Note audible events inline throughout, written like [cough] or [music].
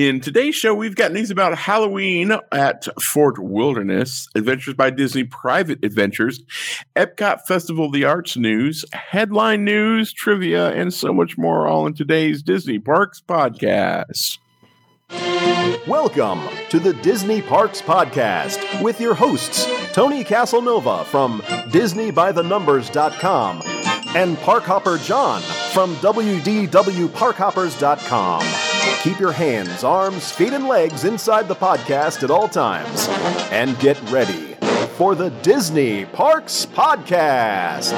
In today's show, we've got news about Halloween at Fort Wilderness, Adventures by Disney Private Adventures, Epcot Festival of the Arts news, headline news, trivia, and so much more, all in today's Disney Parks podcast. Welcome to the Disney Parks Podcast with your hosts, Tony Casanova from DisneyByTheNumbers.com and Parkhopper John from WDWParkhoppers.com. Keep your hands, arms, feet, and legs inside the podcast at all times. And get ready for the Disney Parks Podcast.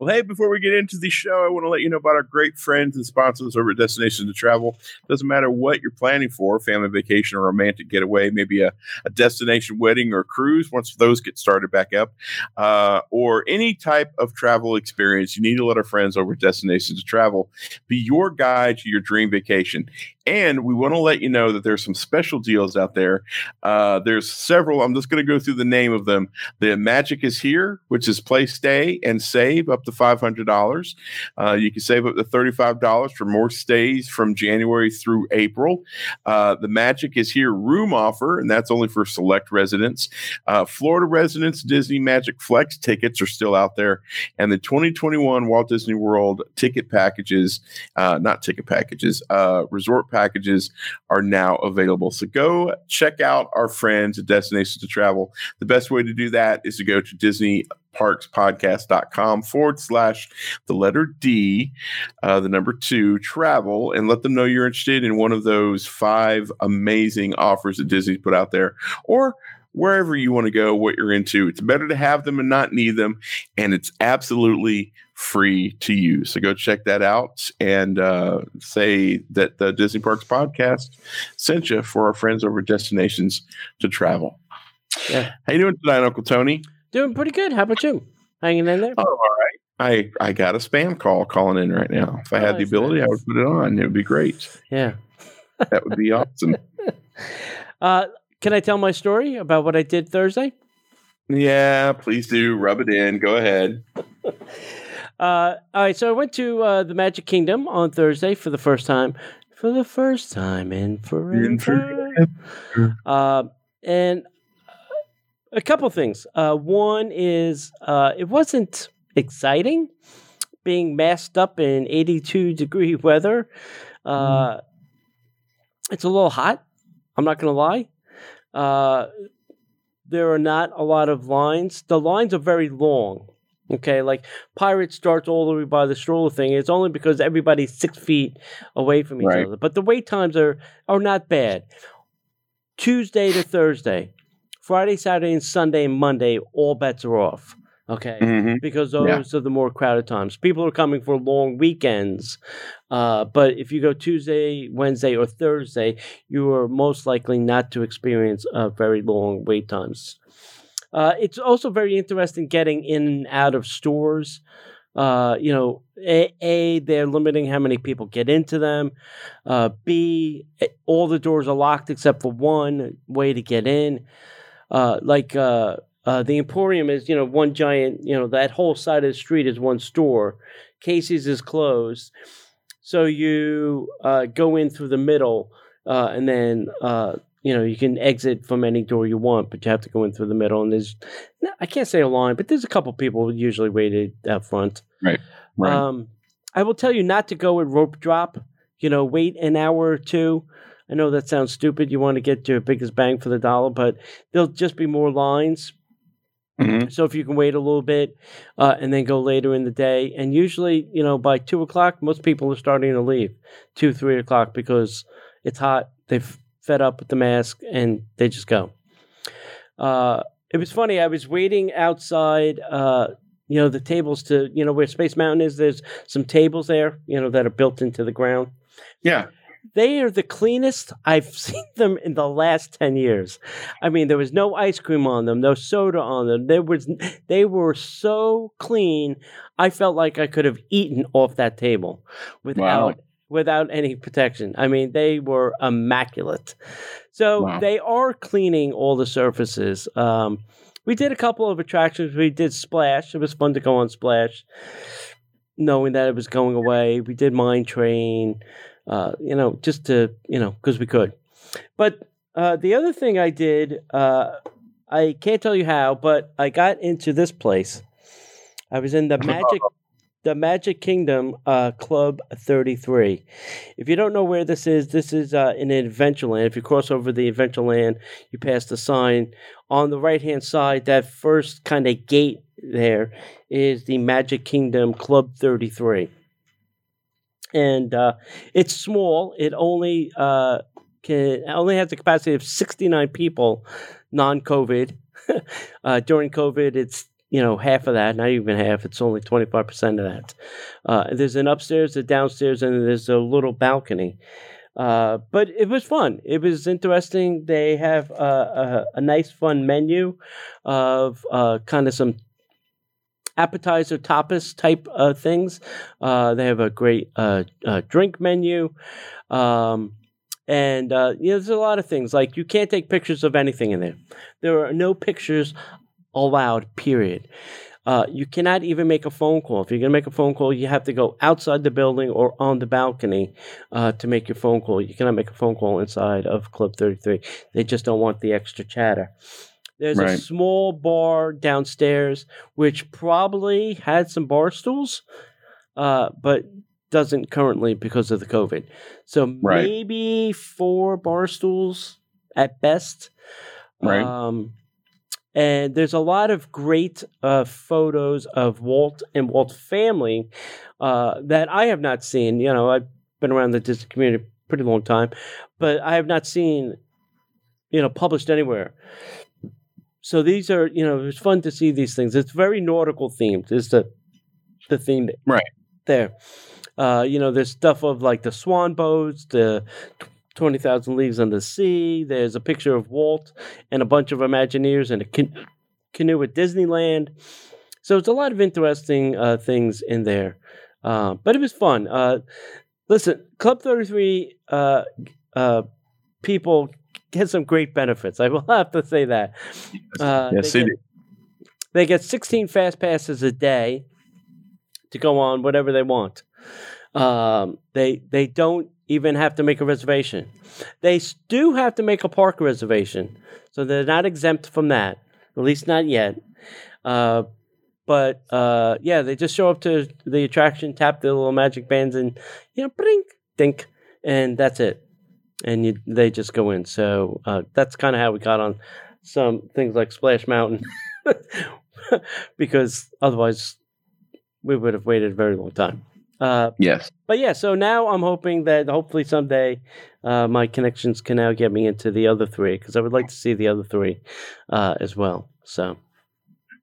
Well, hey, before we get into the show, I want to let you know about our great friends and sponsors over at Destination to Travel. Doesn't matter what you're planning for family vacation or romantic getaway, maybe a, a destination wedding or cruise, once those get started back up, uh, or any type of travel experience, you need to let our friends over at Destination to Travel be your guide to your dream vacation. And we want to let you know that there's some special deals out there. Uh, there's several. I'm just going to go through the name of them. The Magic is here, which is play, stay, and save up to $500. Uh, you can save up to $35 for more stays from January through April. Uh, the Magic is here room offer, and that's only for select residents. Uh, Florida residents Disney Magic Flex tickets are still out there, and the 2021 Walt Disney World ticket packages, uh, not ticket packages, uh, resort packages are now available. So go check out our friends at Destinations to Travel. The best way to do that is to go to Disney parkspodcast.com forward slash the letter D, uh, the number two, travel, and let them know you're interested in one of those five amazing offers that Disney put out there. Or wherever you want to go, what you're into. It's better to have them and not need them. And it's absolutely free to use. So go check that out and uh, say that the Disney Parks podcast sent you for our friends over Destinations to Travel. Yeah. How you doing tonight, Uncle Tony? Doing pretty good. How about you? Hanging in there? Oh, all right. I, I got a spam call calling in right now. If I had oh, the ability, nice. I would put it on. It would be great. Yeah. that would be awesome. [laughs] Uh, can I tell my story about what I did Thursday? Yeah, please do. Rub it in. Go ahead. [laughs] uh, all right. So I went to uh, the Magic Kingdom on Thursday for the first time. For the first time in forever. Uh, and a couple things. Uh, one is uh, it wasn't exciting being masked up in 82 degree [laughs] weather. Uh, mm. It's a little hot. I'm not going to lie. Uh, there are not a lot of lines. The lines are very long. Okay, like Pirate starts all the way by the stroller thing. It's only because everybody's six feet away from each right. other. But the wait times are are not bad. Tuesday to Thursday, Friday, Saturday, and Sunday and Monday, all bets are off. Okay, mm-hmm. because those yeah. are the more crowded times. People are coming for long weekends, uh, but if you go Tuesday, Wednesday, or Thursday, you are most likely not to experience uh, very long wait times. Uh, it's also very interesting getting in and out of stores. Uh, you know, a, a, they're limiting how many people get into them. Uh, B all the doors are locked except for one way to get in. Uh, like uh, uh, the Emporium is, you know, one giant, you know, that whole side of the street is one store. Casey's is closed. So you go in through the middle uh, and then, uh, you know, you can exit from any door you want, but you have to go in through the middle. And there's, I can't say a line, but there's a couple people usually waited out front. Right. Right. Um, I will tell you not to go with rope drop. You know, wait an hour or two I know that sounds stupid. You want to get your biggest bang for the dollar, but there'll just be more lines. Mm-hmm. So if you can wait a little bit uh, and then go later in the day, and usually, you know, by two o'clock, most people are starting to leave two, three o'clock because it's hot. They've fed up with the mask and they just go. Uh, it was funny. I was waiting outside. Uh, you know the tables to you know where Space Mountain is. There's some tables there, you know, that are built into the ground. Yeah. They are the cleanest I've [laughs] seen them in the last 10 years. I mean, there was no ice cream on them, no soda on them. There was they were so clean. I felt like I could have eaten off that table without wow. Without any protection. I mean, they were immaculate. So wow. they are cleaning all the surfaces. Um, we did a couple of attractions. We did Splash. It was fun to go on Splash knowing that it was going away. We did Mine Train, uh, you know, just to you know because we could. But uh, the other thing I did, uh, I can't tell you how, but I got into this place. I was in the [laughs] Magic the Magic Kingdom uh, Club 33. If you don't know where this is, this is uh, in Adventureland. If you cross over the Adventureland, you pass the sign. On the right hand side, that first kind of gate there is the Magic Kingdom Club 33. And uh, it's small. It only uh, can only has the capacity of 69 people, non-COVID. [laughs] uh, during COVID, it's you know half of that, not even half. It's only 25 percent of that. Uh, there's an upstairs, a downstairs, and there's a little balcony. Uh, but it was fun. It was interesting. They have a, a, a nice, fun menu of uh, kind of some appetizer tapas type uh, things. Uh, they have a great uh, uh drink menu. Um, and you know, there's a lot of things like you can't take pictures of anything in there. There are no pictures allowed. Period. Uh, you cannot even make a phone call. If you're going to make a phone call, you have to go outside the building or on the balcony uh, to make your phone call. You cannot make a phone call inside of Club 33. They just don't want the extra chatter. There's right. a small bar downstairs, which probably had some bar stools, uh, but doesn't currently because of the COVID. So right. maybe four bar stools at best. Right. Um, and there's a lot of great uh, photos of Walt and Walt's family uh, that I have not seen. You know, I've been around the Disney community a pretty long time, but I have not seen, you know, published anywhere so these are you know it's fun to see these things. It's very nautical themed. Is the the theme right there? Uh, you know, there's stuff of like the swan boats, the twenty thousand leagues under the sea. There's a picture of Walt and a bunch of Imagineers in a can- canoe at Disneyland. So it's a lot of interesting uh, things in there. Uh, but it was fun. Uh, listen, Club Thirty Three uh, uh, people get some great benefits. I will [laughs] have to say that. Uh, yes, they, get, they get 16 fast passes a day to go on whatever they want. Um, they they don't even have to make a reservation. They do have to make a park reservation, so they're not exempt from that. At least not yet. Uh, but uh, yeah, they just show up to the attraction, tap the little magic bands, and you know, blink, dink, and that's it and you, they just go in. So uh, that's kind of how we got on some things like Splash Mountain, [laughs] because otherwise we would have waited a very long time. Uh, yes. But yeah, so now I'm hoping that hopefully someday uh, my connections can now get me into the other three because I would like to see the other three uh, as well. So.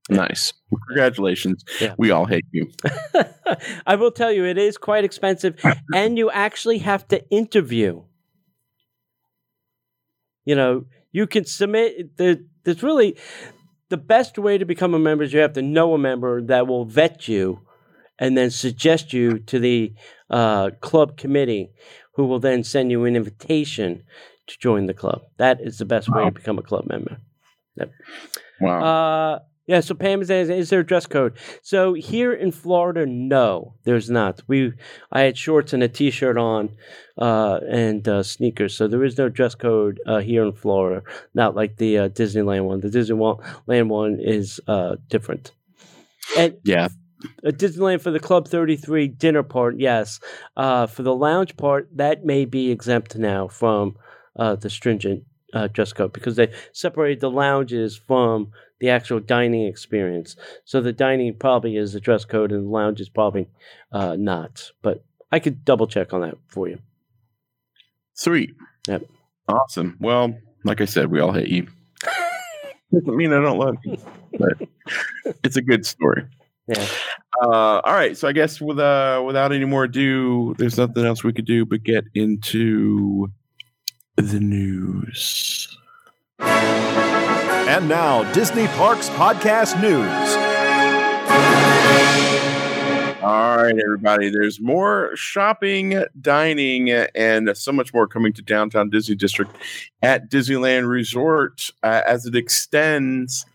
Nice. Congratulations. Yeah. We all hate you. [laughs] I will tell you, it is quite expensive, and you actually have to interview you know, you can submit. The, there's really the best way to become a member is you have to know a member that will vet you and then suggest you to the uh, club committee, who will then send you an invitation to join the club. That is the best wow. way to become a club member. Yep. Wow. Uh, yeah, so Pam is is there a dress code? So here in Florida, no, there's not. We I had shorts and a t-shirt on, uh, and uh, sneakers. So there is no dress code uh, here in Florida. Not like the uh, Disneyland one. The Disneyland one is uh, different. And yeah. A Disneyland for the Club 33 dinner part, yes. Uh, for the lounge part, that may be exempt now from the stringent dress code because they separated the lounges from the actual dining experience. So the dining probably is the dress code, and the lounge is probably uh, not. But I could double check on that for you. Sweet. Yep. Awesome. Well, like I said, we all hate you. [laughs] Doesn't mean I don't love you, but it's a good story. Yeah. Uh, all right. So I guess with uh, without any more ado, there's nothing else we could do but get into the news. And now, Disney Parks Podcast News. All right, everybody. There's more shopping, dining, and so much more coming to downtown Disney District at Disneyland Resort uh, as it extends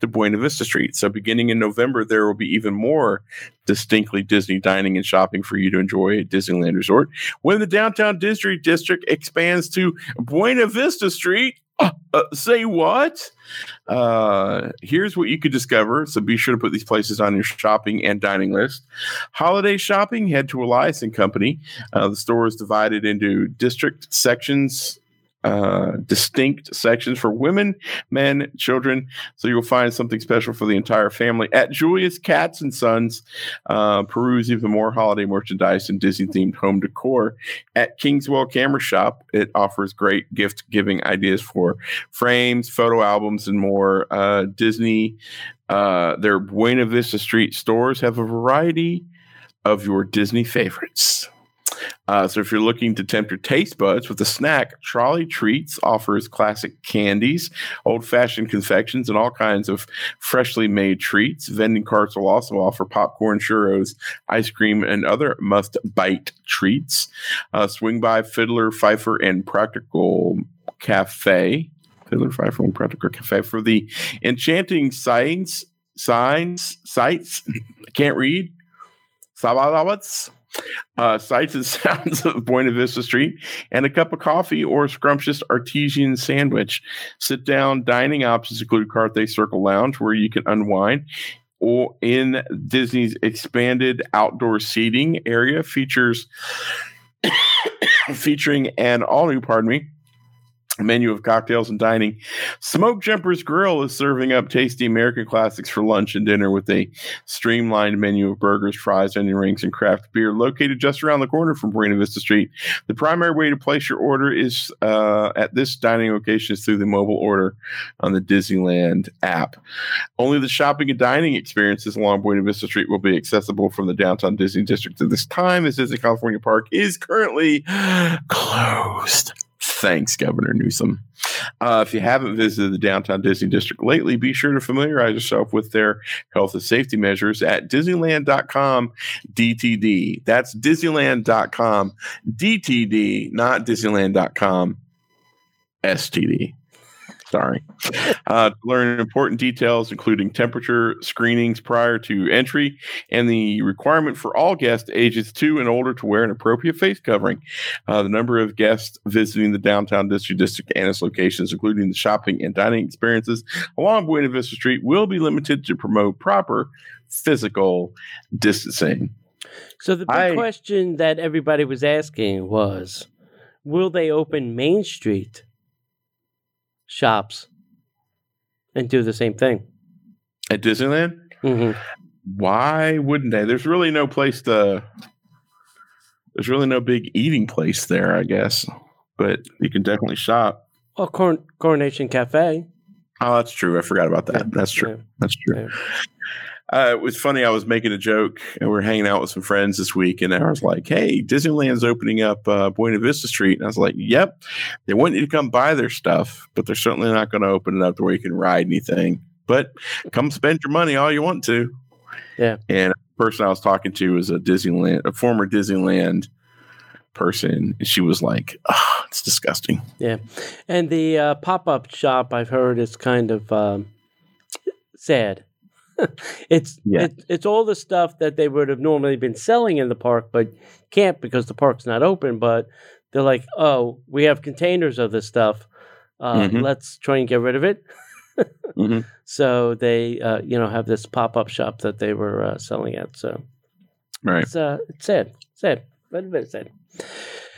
to Buena Vista Street. So, beginning in November, there will be even more distinctly Disney dining and shopping for you to enjoy at Disneyland Resort. When the downtown Disney district expands to Buena Vista Street, uh, uh, say what? Uh, here's what you could discover. So be sure to put these places on your shopping and dining list. Holiday shopping, head to Elias and Company. Uh, the store is divided into district sections uh, distinct sections for women, men, children. So you'll find something special for the entire family. At Julius Katz and Sons, uh, peruse even more holiday merchandise and Disney themed home decor. At Kingswell Camera Shop, it offers great gift giving ideas for frames, photo albums, and more. Uh, Disney, uh, their Buena Vista Street stores have a variety of your Disney favorites. Uh, so if you're looking to tempt your taste buds with a snack, Trolley Treats offers classic candies, old-fashioned confections, and all kinds of freshly made treats. Vending carts will also offer popcorn, churros, ice cream, and other must-bite treats. Uh, swing by Fiddler, Fifer, and Practical Cafe. Fiddler, Fifer, and Practical Cafe for the enchanting signs, signs, sights. I can't read. Sabalawas uh, sights and [laughs] sounds of Buena Vista Street, and a cup of coffee or a scrumptious artesian sandwich. Sit down dining options include Carthay Circle Lounge, where you can unwind. Or in Disney's expanded outdoor seating area features [coughs] featuring an all new, pardon me, menu of cocktails and dining. Smoke Jumpers Grill is serving up tasty American classics for lunch and dinner with a streamlined menu of burgers, fries, onion rings, and craft beer located just around the corner from Buena Vista Street. The primary way to place your order is uh, at this dining location is through the mobile order on the Disneyland app. Only the shopping and dining experiences along Buena Vista Street will be accessible from the downtown Disney district at this time as Disney California Park is currently closed. Thanks, Governor Newsom. Uh, if you haven't visited the downtown Disney district lately, be sure to familiarize yourself with their health and safety measures at Disneyland.com DTD. That's Disneyland.com DTD, not Disneyland.com STD. Sorry. Uh, to learn important details, including temperature screenings prior to entry and the requirement for all guests ages two and older to wear an appropriate face covering. Uh, the number of guests visiting the downtown district district and its locations, including the shopping and dining experiences along Buena Vista Street, will be limited to promote proper physical distancing. So the big I- question that everybody was asking was, will they open Main Street shops and do the same thing? At Disneyland? hmm Why wouldn't they? There's really no place to. There's really no big eating place there, I guess. But you can definitely shop. Well, Cor- Coronation Cafe. Oh, that's true. I forgot about that. That's true. Yeah. That's true. Yeah. Uh, it was funny. I was making a joke, and we are hanging out with some friends this week, and I was like, "Hey, Disneyland's opening up uh, Buena Vista Street," and I was like, "Yep, they want you to come buy their stuff, but they're certainly not going to open it up to where you can ride anything. But come spend your money all you want to." Yeah. And the person I was talking to was a Disneyland, a former Disneyland person, and she was like, oh, "It's disgusting." Yeah. And the uh, pop up shop, I've heard, is kind of um, sad. [laughs] it's Yeah. it, it's all the stuff that they would have normally been selling in the park, but can't because the park's not open. But they're like, oh, we have containers of this stuff. Uh, Mhm. Let's try and get rid of it. [laughs] Mhm. So they, uh, you know, have this pop up shop that they were uh, selling at. So Right. it's uh, it's sad, sad, a little bit sad.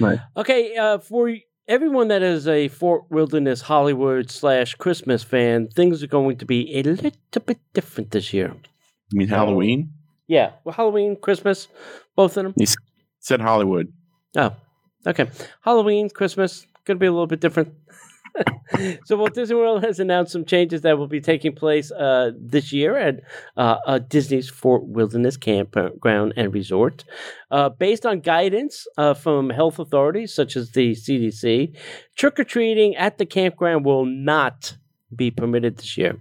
Right. Okay, uh, for everyone that is a Fort Wilderness Hollywood slash Christmas fan, things are going to be a little bit different this year. You mean Halloween? Yeah, well, Halloween, Christmas, both of them. Said Hollywood. Oh, okay. Halloween, Christmas, going to be a little bit different. [laughs] so Walt Disney World has announced some changes that will be taking place uh, this year at uh, uh, Disney's Fort Wilderness Campground and Resort. Uh, based on guidance uh, from health authorities such as the CDC, trick or treating at the campground will not be permitted this year.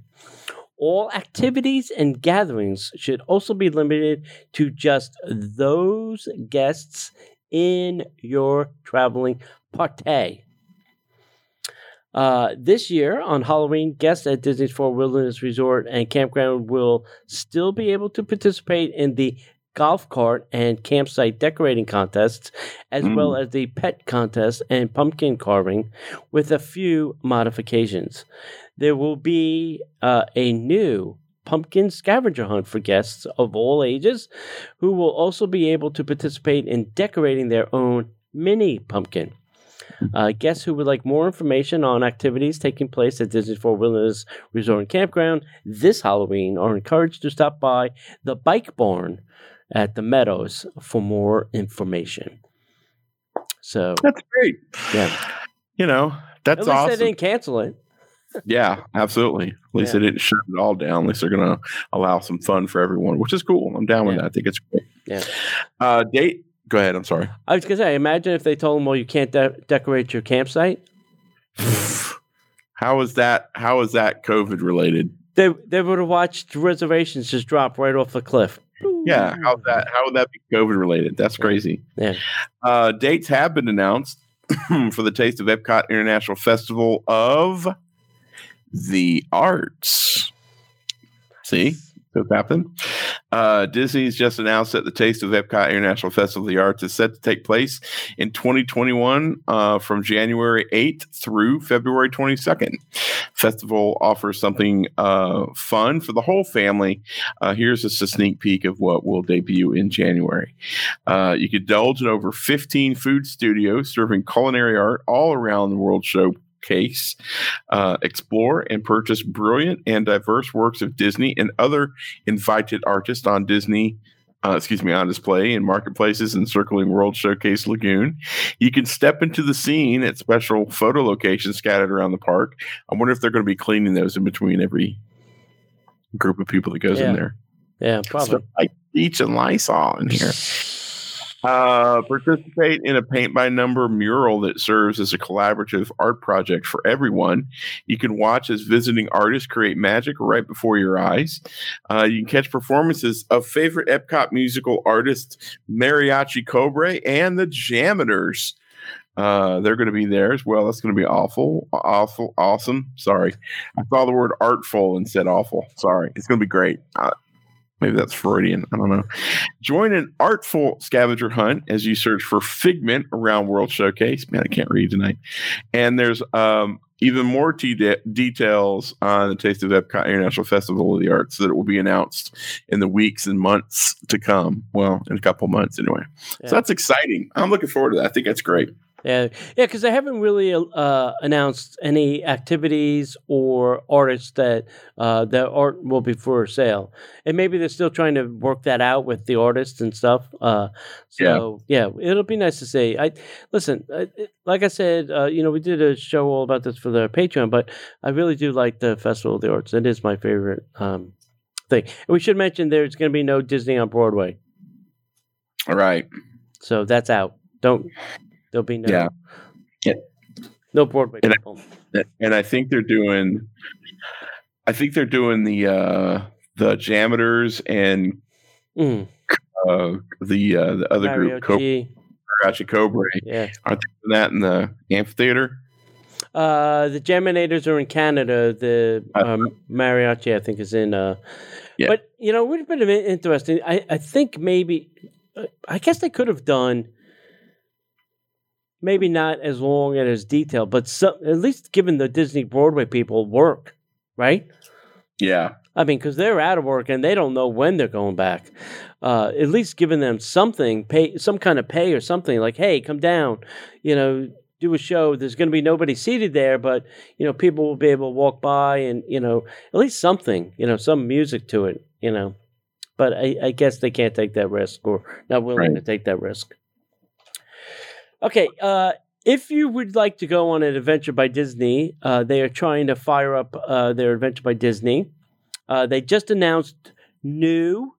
All activities and gatherings should also be limited to just those guests in your traveling party. Uh, this year on Halloween, guests at Disney's Fort Wilderness Resort and Campground will still be able to participate in the golf cart and campsite decorating contests, as Mm. well as the pet contest and pumpkin carving, with a few modifications. There will be uh, a new pumpkin scavenger hunt for guests of all ages, who will also be able to participate in decorating their own mini pumpkin. Uh, guests who would like more information on activities taking place at Disney Fort Wilderness Resort and Campground this Halloween are encouraged to stop by the Bike Barn at the Meadows for more information. So, That's great. yeah, You know, that's at least awesome. they didn't cancel it. Yeah, absolutely. At least Yeah. they didn't shut it all down. At least they're going to allow some fun for everyone, which is cool. I'm down with Yeah. that. I think it's great. Yeah. Uh, date. Go ahead. I'm sorry. I was gonna say, imagine if they told them, "Well, you can't de- decorate your campsite." How is that? How is that COVID related? They they would have watched reservations just drop right off the cliff. Yeah. How's that? How would that be COVID related? That's crazy. Yeah. Uh, dates have been announced [clears throat] for the Taste of Epcot International Festival of the Arts. See, so it's happened. Uh, Disney's just announced that the Taste of Epcot International Festival of the Arts is set to take place in 2021 uh, from January 8th through February 22nd. Festival offers something uh, fun for the whole family. Uh, here's just a sneak peek of what will debut in January. Uh, you could indulge in over 15 food studios serving culinary art all around the World Showcase. Uh, explore and purchase brilliant and diverse works of Disney and other invited artists on Disney. Uh, excuse me, on display in marketplaces and circling World Showcase Lagoon. You can step into the scene at special photo locations scattered around the park. I wonder if they're going to be cleaning those in between every group of people that goes Yeah. in there. Yeah, probably. Stuff like Beach and Lysol in here. Uh, participate in a paint by number mural that serves as a collaborative art project for everyone. You can watch as visiting artists create magic right before your eyes. Uh, you can catch performances of favorite Epcot musical artists Mariachi Cobre and the JAMMitors. Uh, they're going to be there as well. That's going to be awful, awful, awesome. Sorry, I saw the word artful and said awful. Sorry, it's going to be great. Maybe that's Freudian. I don't know. Join an artful scavenger hunt as you search for Figment around World Showcase. Man, I can't read tonight. And there's um, even more te- de- details on the Taste of Epcot International Festival of the Arts that will be announced in the weeks and months to come. Well, in a couple months anyway. Yeah. So that's exciting. I'm looking forward to that. I think that's great. Yeah, yeah, because they haven't really uh, announced any activities or artists that uh, their art will be for sale, and maybe they're still trying to work that out with the artists and stuff. Uh, so yeah. it'll be nice to see. I listen, I, like I said, uh, you know, we did a show all about this for the Patreon, but I really do like the Festival of the Arts. It is my favorite um, thing. And we should mention there's going to be no Disney on Broadway, All right. so that's out. Don't there'll be no Yeah. Yeah. no Broadway And I- and I think they're doing I think they're doing the uh the JAMMitors and Mm. uh the uh the other group Cobra Mariachi, Mariachi Cobra yeah. aren't they doing that in the amphitheater Uh, the JAMMitors are in Canada. The Uh, um, Mariachi, I think, is in. Uh, Yeah. But you know, it would have been interesting. I, I think maybe, uh, I guess they could have done. Maybe not as long and as detailed, but some, at least given the Disney Broadway people work, right? yeah I mean, because they're out of work and they don't know when they're going back. Uh, at least giving them something, pay some kind of pay or something. Like, hey, come down, you know, do a show. There's going to be nobody seated there, but you know, people will be able to walk by and you know, at least something, you know, some music to it, you know. But I, I guess they can't take that risk or not willing Right. to take that risk. Okay, uh, if you would like to go on an adventure by Disney, uh, they are trying to fire up uh, their adventure by Disney. Uh, they just announced new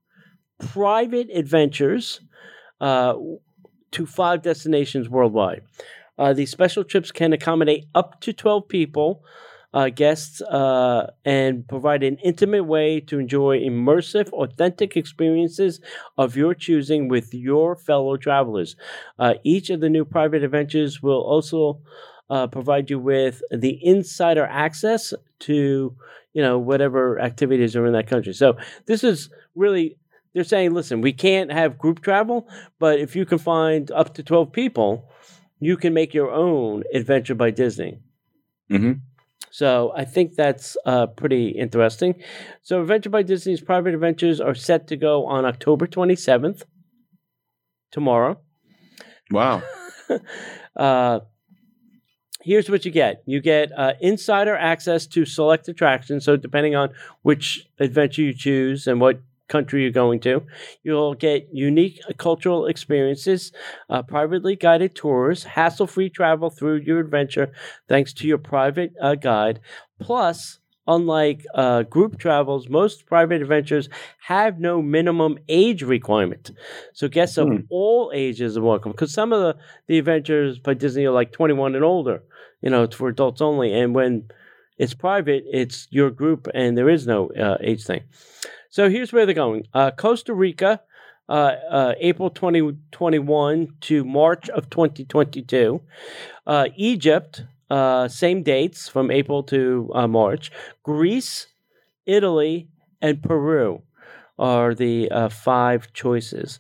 private adventures uh, to five destinations worldwide. Uh, these special trips can accommodate up to 12 people, uh, guests, uh, and provide an intimate way to enjoy immersive, authentic experiences of your choosing with your fellow travelers. Uh, each of the new private adventures will also uh, provide you with the insider access to you know whatever activities are in that country. So this is really they're saying, listen, we can't have group travel, but if you can find up to twelve people, you can make your own adventure by Disney. Mm-hmm. So I think that's uh, pretty interesting. So Adventure by Disney's private adventures are set to go on October 27th, tomorrow. Wow. [laughs] uh, here's what you get you get uh, insider access to select attractions. So, depending on which adventure you choose and what country you're going to, you'll get unique cultural experiences, uh, privately guided tours, hassle free travel through your adventure thanks to your private uh, guide. Plus, Unlike uh, group travels, most private adventures have no minimum age requirement. So guests of Hmm. all ages are welcome. Because some of the, the adventures by Disney are like 21 and older. You know, it's for adults only. And when it's private, it's your group and there is no uh, age thing. So here's where they're going uh, Costa Rica, uh, uh, April 2021 to March of 2022. Uh, Egypt, uh, same dates from April to uh, March. Greece, Italy, and Peru are the five choices.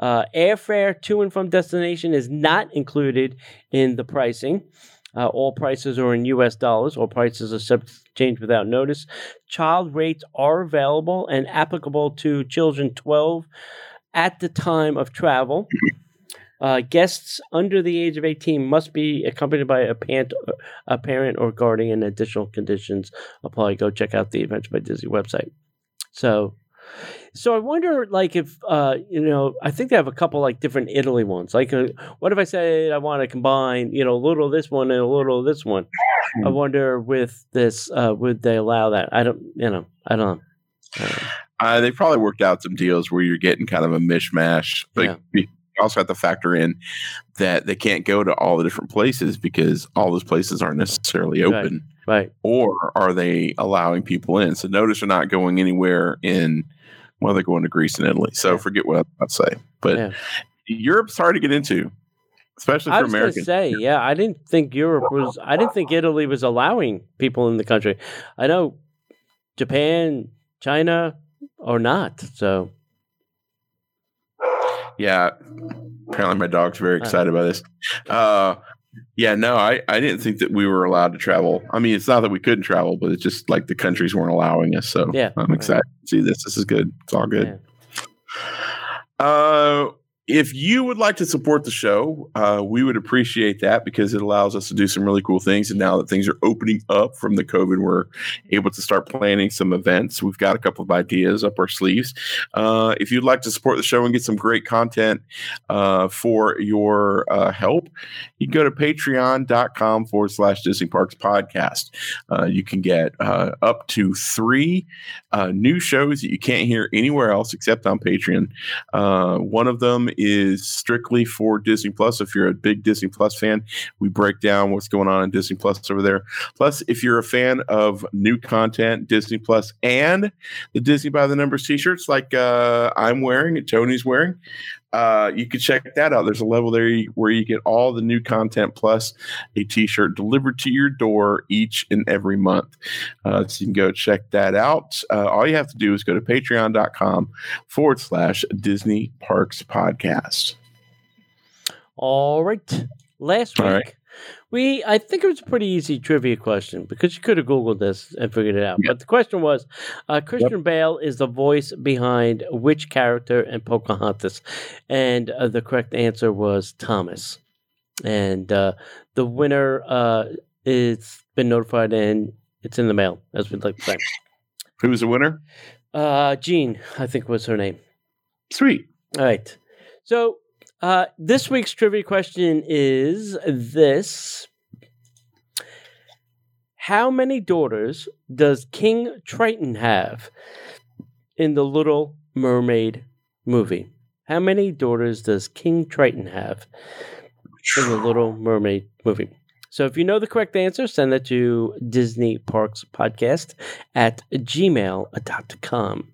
Airfare to and from destination is not included in the pricing. Uh, all prices are in U.S. dollars. All prices are subject to change without notice. Child rates are available and applicable to children 12 at the time of travel. [clears throat] Uh, guests under the age of 18 must be accompanied by a parent, a parent or guardian. Additional conditions apply. Go check out the Adventure by Disney website. So, so I wonder, like, if uh, you know, I think they have a couple like different Italy ones. Like, uh, what if I say I want to combine, you know, a little of this one and a little of this one? I wonder with this, uh, would they allow that? I don't, you know, I don't. know. Uh, Uh, they probably worked out some deals where you're getting kind of a mishmash, but Yeah. you also have to factor in that they can't go to all the different places because all those places aren't necessarily open. right. Or are they allowing people in? So notice they're not going anywhere in. Well, they're going to Greece and Italy. So Yeah. forget what I was say. But Yeah. Europe's hard to get into, especially for was going to Americans. say, yeah, I didn't think Europe was. I didn't think Italy was allowing people in the country. I know Japan, China, or not. So Yeah. Apparently, my dog's very excited about this. Uh, yeah, no, I, I didn't think that we were allowed to travel. I mean, it's not that we couldn't travel, but it's just like the countries weren't allowing us. So Yeah, I'm right. excited to see this. This is good. It's all good. Uh, if you would like to support the show, uh, we would appreciate that because it allows us to do some really cool things. And now that things are opening up from the COVID, we're able to start planning some events. We've got a couple of ideas up our sleeves. Uh, if you'd like to support the show and get some great content uh, for your uh, help, you can go to patreon.com forward slash Disney Parks podcast. Uh, you can get uh, up to three new shows that you can't hear anywhere else except on Patreon. One of them is strictly for Disney Plus. If you're a big Disney Plus fan, we break down what's going on in Disney Plus over there. Plus, if you're a fan of new content, Disney Plus, and the Disney by the Numbers t-shirts, like uh, I'm wearing and Tony's wearing, uh, you can check that out. There's a level there where you get all the new content plus a t-shirt delivered to your door each and every month. Uh, so you can go check that out. Uh, all you have to do is go to patreon.com forward slash Disney Parks Podcast. All right. Last week, All right. We I think it was a pretty easy trivia question because you could have googled this and figured it out. Yep. But the question was, uh, Christian Bale is the voice behind which character in Pocahontas, and uh, the correct answer was Thomas. And uh, the winner uh, is been notified and it's in the mail, as we'd like to say. [laughs] Who's the winner? Uh, Jean, I think was her name. Sweet. All right. So uh, this week's trivia question is this How many daughters does King Triton have in the Little Mermaid movie? How many daughters does King Triton have in the Little Mermaid movie? So if you know the correct answer, send that to Disney Parks Podcast at gmail.com.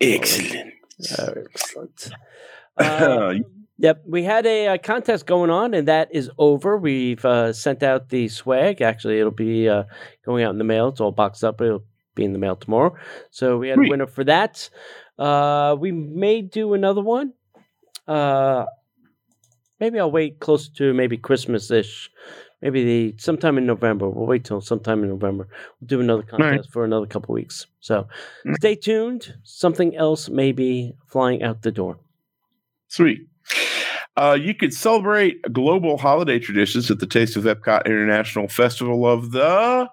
Excellent. Uh, excellent. Uh, [laughs] Yep, we had a, uh contest going on, and that is over. We've uh, sent out the swag. Actually, it'll be uh, going out in the mail. It's all boxed up. It'll be in the mail tomorrow. So we had Sweet. a winner for that. Uh, we may do another one. Uh, maybe I'll wait close to maybe Christmas ish. Maybe the sometime in November. We'll wait till sometime in November. We'll do another contest for another couple weeks. So Mm. stay tuned. Something else may be flying out the door. Sweet. Uh, you could celebrate global holiday traditions at the Taste of Epcot International Festival of the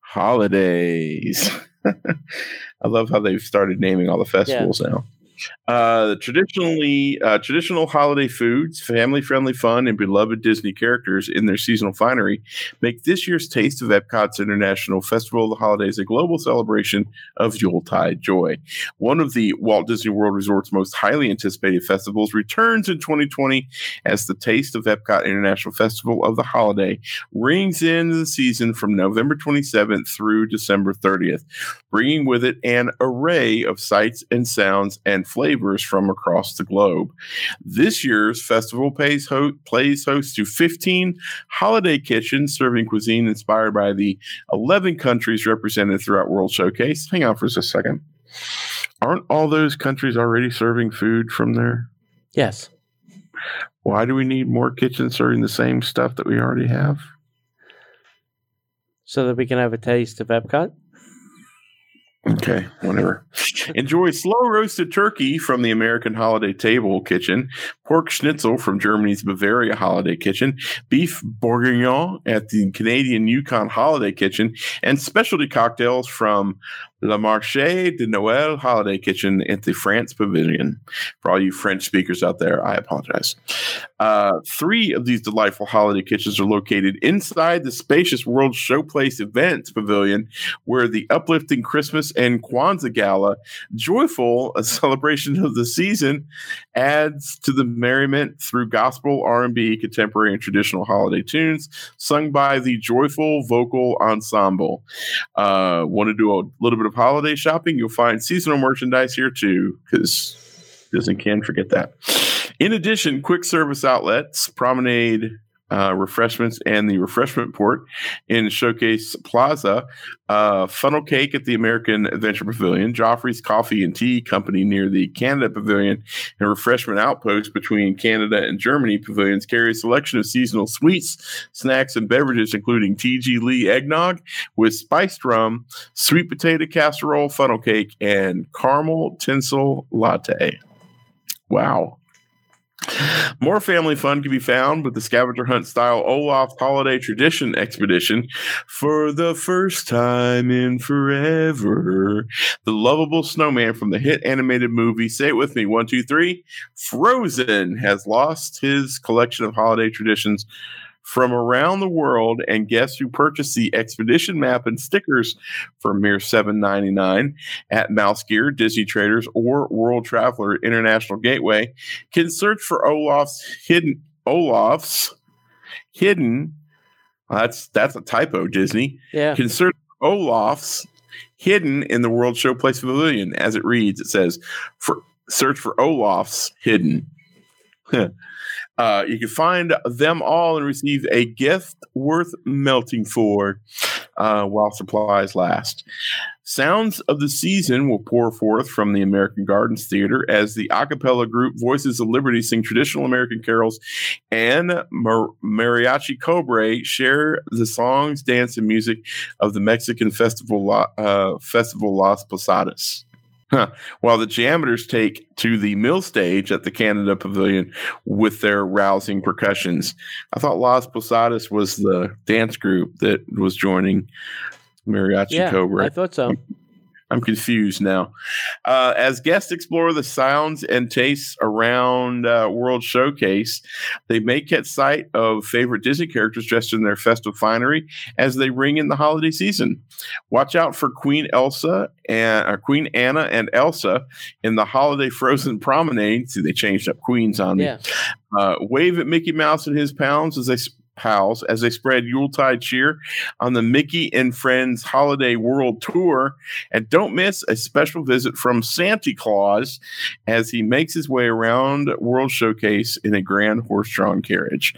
Holidays. [laughs] I love how they've started naming all the festivals now. Uh, traditionally, uh, traditional holiday foods, family-friendly fun, and beloved Disney characters in their seasonal finery make this year's Taste of Epcot's International Festival of the Holidays a global celebration of Yuletide joy. One of the Walt Disney World Resort's most highly anticipated festivals returns in 2020 as the Taste of Epcot International Festival of the Holiday rings in the season from November 27th through December 30th, bringing with it an array of sights and sounds and flavors from across the globe. This year's festival pays ho- plays host to 15 holiday kitchens serving cuisine inspired by the 11 countries represented throughout World Showcase. Hang on for just a second. Aren't all those countries already serving food from there? Yes. Why do we need more kitchens serving the same stuff that we already have? So that we can have a taste of Epcot. Okay, whatever. Enjoy slow roasted turkey from the American Holiday Table Kitchen, pork schnitzel from Germany's Bavaria Holiday Kitchen, beef bourguignon at the Canadian Yukon Holiday Kitchen, and specialty cocktails from Le Marché de Noël Holiday Kitchen at the France Pavilion. For all you French speakers out there, I apologize. Uh, three of these delightful holiday kitchens are located inside the spacious World Showplace Events Pavilion, where the uplifting Christmas and Kwanzaa Gala, joyful a celebration of the season, adds to the merriment through gospel, R&B, contemporary, and traditional holiday tunes sung by the joyful vocal ensemble. Uh, Want to do a little bit of holiday shopping? You'll find seasonal merchandise here too, because Disney can forget that. In addition, quick service outlets, promenade uh, refreshments, and the refreshment port in Showcase Plaza, uh, funnel cake at the American Adventure Pavilion, Joffrey's Coffee and Tea Company near the Canada Pavilion, and refreshment outpost between Canada and Germany pavilions carry a selection of seasonal sweets, snacks, and beverages, including TG Lee eggnog with spiced rum, sweet potato casserole, funnel cake, and caramel tinsel latte. Wow. More family fun can be found with the scavenger hunt style Olaf Holiday Tradition Expedition for the first time in forever. The lovable snowman from the hit animated movie, say it with me, one, two, three, Frozen has lost his collection of holiday traditions from around the world, and guests who purchased the expedition map and stickers for mere $7.99 at Mouse Gear, Disney Traders, or World Traveler International Gateway? Can search for Olaf's hidden Olaf's hidden. That's that's a typo, Disney. Yeah. Can search Olaf's hidden in the World Showplace Pavilion. As it reads, it says for search for Olaf's hidden. [laughs] Uh, you can find them all and receive a gift worth melting for uh, while supplies last. Sounds of the season will pour forth from the American Gardens Theater as the a cappella group Voices of Liberty sing traditional American carols and Mar- Mariachi Cobre share the songs, dance, and music of the Mexican festival, uh, festival Las Posadas. Huh. [laughs] While the JAMMitors take to the mill stage at the Canada Pavilion with their rousing percussions. I thought Las Posadas was the dance group that was joining Mariachi Yeah, Cobra. I thought so. I'm confused now. Uh, as guests explore the sounds and tastes around uh, World Showcase, they may catch sight of favorite Disney characters dressed in their festive finery as they ring in the holiday season. Watch out for Queen Elsa and uh, Queen Anna and Elsa in the holiday Frozen Promenade. See, they changed up queens on me. Yeah. Uh, wave at Mickey Mouse and his pounds as they pals as they spread Yuletide cheer on the Mickey and Friends Holiday World Tour. And don't miss a special visit from Santa Claus as he makes his way around World Showcase in a grand horse drawn carriage.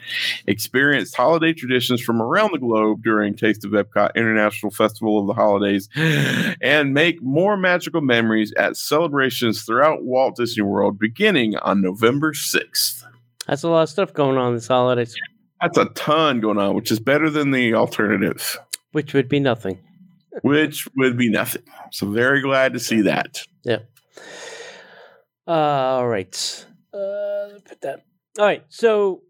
Experience holiday traditions from around the globe during Taste of Epcot International Festival of the Holidays [gasps] and make more magical memories at celebrations throughout Walt Disney World beginning on November 6th. That's a lot of stuff going on this holidays. That's a ton going on, which is better than the alternative, which would be nothing. which would be nothing. So very glad to see that. Yeah. Uh, all right. Uh, put that. All right. So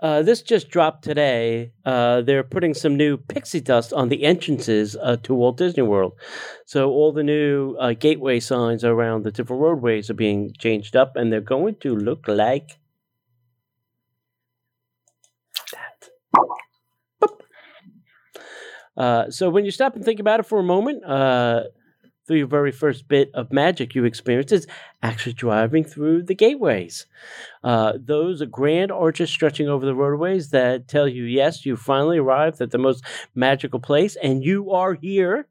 uh, this just dropped today. Uh, they're putting some new pixie dust on the entrances uh, to Walt Disney World. So all the new uh, gateway signs around the different roadways are being changed up, and they're going to look like Uh, so when you stop and think about it for a moment, uh, through your very first bit of magic you experience is actually driving through the gateways. Uh, those are grand arches stretching over the roadways that tell you, yes, you finally arrived at the most magical place and you are here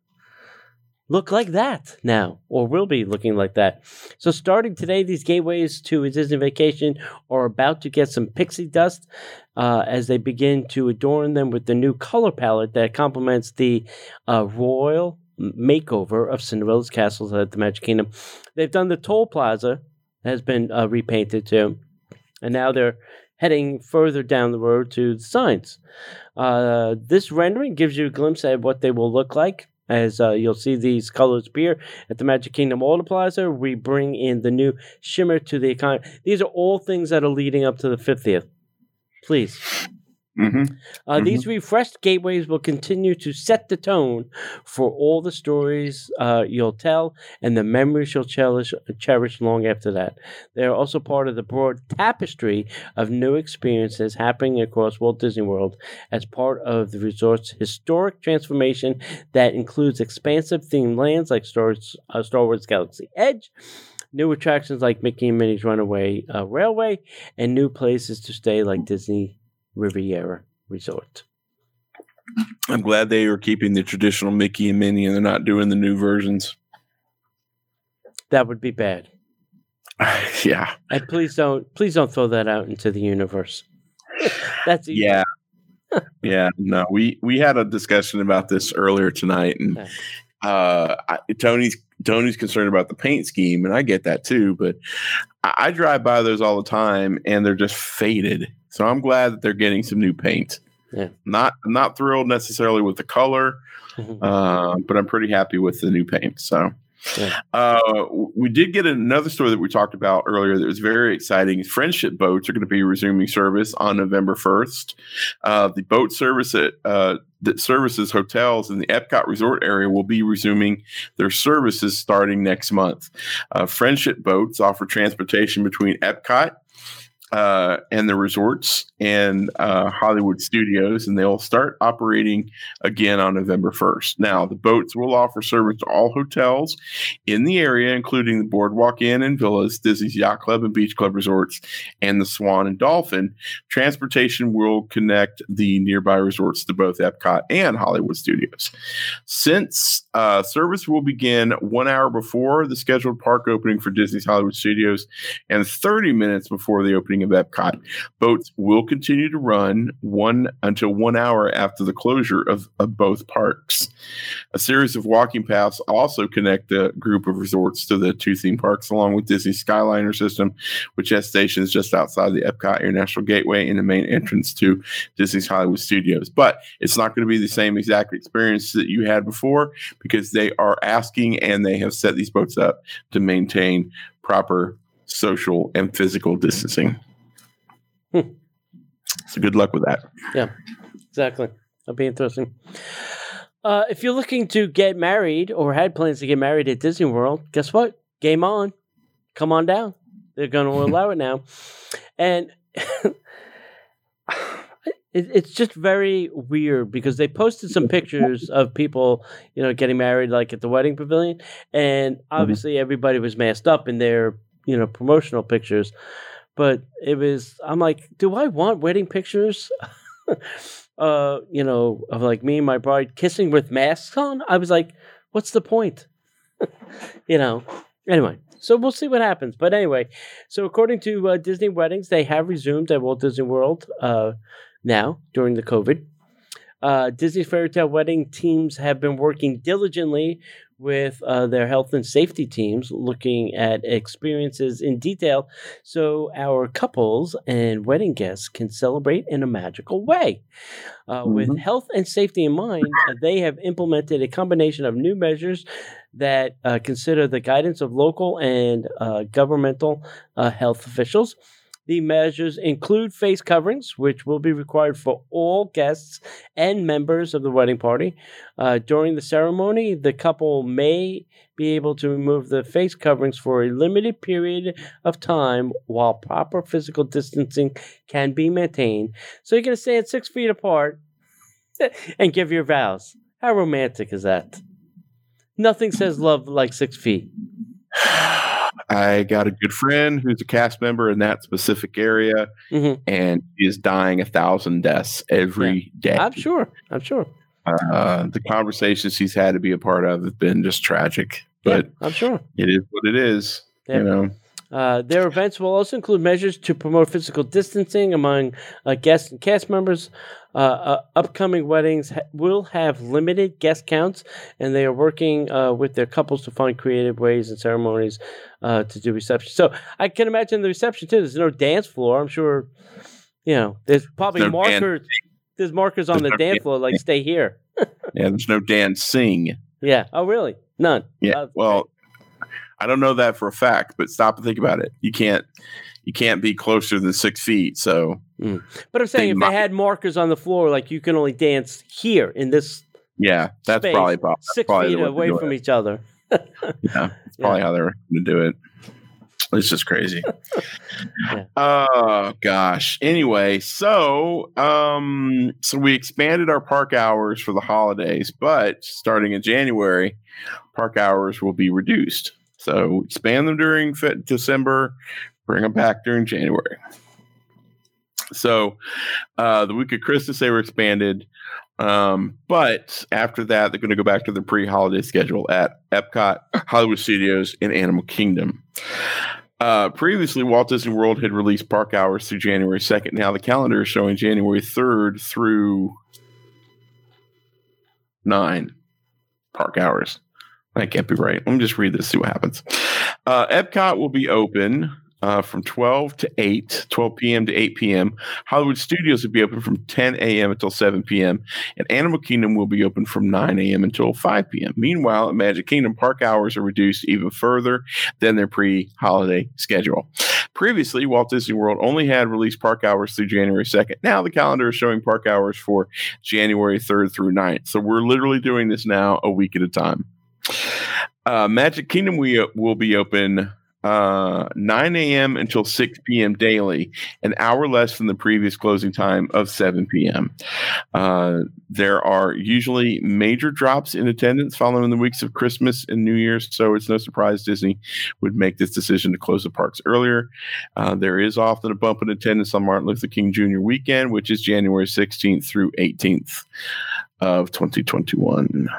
look like that now, or will be looking like that. So, starting today, these gateways to a Disney vacation are about to get some pixie dust uh, as they begin to adorn them with the new color palette that complements the uh, royal makeover of Cinderella's castles at the Magic Kingdom. They've done the toll plaza, has been uh, repainted too, and now they're heading further down the road to the signs. Uh, this rendering gives you a glimpse at what they will look like as uh, you'll see these colors appear at the Magic Kingdom Plaza. We bring in the new shimmer to the economy. These are all things that are leading up to the 50th. Please. Mm-hmm. Uh, mm-hmm. These refreshed gateways will continue to set the tone for all the stories uh, you'll tell and the memories you'll cherish, cherish long after that. They are also part of the broad tapestry of new experiences happening across Walt Disney World as part of the resort's historic transformation that includes expansive themed lands like Star, uh, Star Wars Galaxy Edge new attractions like Mickey and Minnie's Runaway uh, Railway, and new places to stay like Disney Riviera Resort. I'm glad they are keeping the traditional Mickey and Minnie and they're not doing the new versions. That would be bad. [laughs] yeah. And please don't please don't throw that out into the universe. [laughs] That's easy. yeah. [laughs] yeah, no, we we had a discussion about this earlier tonight, and uh, I, Tony's Tony's concerned about the paint scheme, and I get that too. But I, I drive by those all the time, and they're just faded. So I'm glad that they're getting some new paint. Yeah. Not not thrilled necessarily with the color, [laughs] uh, but I'm pretty happy with the new paint. So yeah. Uh, we did get another story that we talked about earlier that was very exciting. Friendship boats are going to be resuming service on November 1st. Uh, the boat service at, uh, that services hotels in the Epcot resort area will be resuming their services starting next month. Uh, Friendship boats offer transportation between Epcot uh, and the resorts and uh, Hollywood studios, and they'll start operating again on November 1st. Now, the boats will offer service to all hotels in the area, including the Boardwalk Inn and Villas, Disney's Yacht Club and Beach Club resorts, and the Swan and Dolphin. Transportation will connect the nearby resorts to both Epcot and Hollywood studios. Since uh, service will begin one hour before the scheduled park opening for Disney's Hollywood studios and 30 minutes before the opening of Epcot. Boats will continue to run one until one hour after the closure of, of both parks. A series of walking paths also connect the group of resorts to the two theme parks, along with Disney Skyliner system, which has stations just outside the Epcot International Gateway and the main entrance to Disney's Hollywood Studios. But it's not going to be the same exact experience that you had before because they are asking and they have set these boats up to maintain proper social and physical distancing. Hmm. So good luck with that. Yeah, exactly. That'll be interesting. Uh, if you're looking to get married or had plans to get married at Disney World, guess what? Game on. Come on down. They're going [laughs] to allow it now. And [sighs] it, it's just very weird because they posted some pictures of people, you know, getting married like at the wedding pavilion. And mm-hmm. obviously everybody was masked up in their, you know, promotional pictures but it was i'm like do i want wedding pictures [laughs] uh, you know, of like me and my bride kissing with masks on. I was like, what's the point? [laughs] you know. Anyway, so we'll see what happens. But anyway, so according to uh, Disney Weddings, they have resumed at Walt Disney World uh, now during the COVID. Uh, Disney Fairy Tale Wedding teams have been working diligently with uh, their health and safety teams, looking at experiences in detail so our couples and wedding guests can celebrate in a magical way. Uh, mm-hmm. With health and safety in mind, uh, they have implemented a combination of new measures that uh, consider the guidance of local and uh, governmental uh, health officials the measures include face coverings, which will be required for all guests and members of the wedding party. Uh, during the ceremony, the couple may be able to remove the face coverings for a limited period of time while proper physical distancing can be maintained. So you're going to stay at six feet apart and give your vows. How romantic is that? Nothing says love like six feet. I got a good friend who's a cast member in that specific area, mm-hmm. and is dying a thousand deaths every yeah. day. I'm sure. I'm sure. Uh, the conversations he's had to be a part of have been just tragic, but yeah, I'm sure it is what it is. Yeah. You know. Uh, their events will also include measures to promote physical distancing among uh, guests and cast members. Uh, uh upcoming weddings ha- will have limited guest counts, and they are working uh, with their couples to find creative ways and ceremonies uh, to do reception. So I can imagine the reception too. There's no dance floor. I'm sure, you know, there's probably no markers. Dance. There's markers on there's the no dance floor, like "Stay here." [laughs] yeah, there's no dancing. Yeah. Oh, really? None. Yeah. well, I don't know that for a fact, but stop and think about it. You can't you can't be closer than six feet. So, mm. but I'm saying if might, they had markers on the floor, like you can only dance here in this. Yeah, that's space, probably that's six probably feet away from each other. [laughs] yeah, [laughs] that's probably yeah. how they're going to do it. It's just crazy. [laughs] yeah. Oh gosh. Anyway, so um so we expanded our park hours for the holidays, but starting in January, park hours will be reduced. So expand them during December, bring them back during January. So uh, the week of Christmas, they were expanded. Um, but after that, they're going to go back to the pre holiday schedule at Epcot, Hollywood Studios, and Animal Kingdom. Uh, previously, Walt Disney World had released park hours through January 2nd. Now the calendar is showing January 3rd through 9 park hours. That can't be right. Let me just read this, see what happens. Uh, Epcot will be open uh, from 12 to 8, 12 p.m. to 8 p.m. Hollywood Studios will be open from 10 a.m. until 7 p.m. And Animal Kingdom will be open from 9 a.m. until 5 p.m. Meanwhile, at Magic Kingdom, park hours are reduced even further than their pre holiday schedule. Previously, Walt Disney World only had released park hours through January 2nd. Now the calendar is showing park hours for January 3rd through 9th. So we're literally doing this now a week at a time. Uh, Magic Kingdom we uh, will be open uh, 9 a.m. until 6 p.m. daily, an hour less than the previous closing time of 7 p.m. Uh, there are usually major drops in attendance following the weeks of Christmas and New Year's, so it's no surprise Disney would make this decision to close the parks earlier. Uh, there is often a bump in attendance on Martin Luther King Jr. weekend, which is January 16th through 18th of 2021.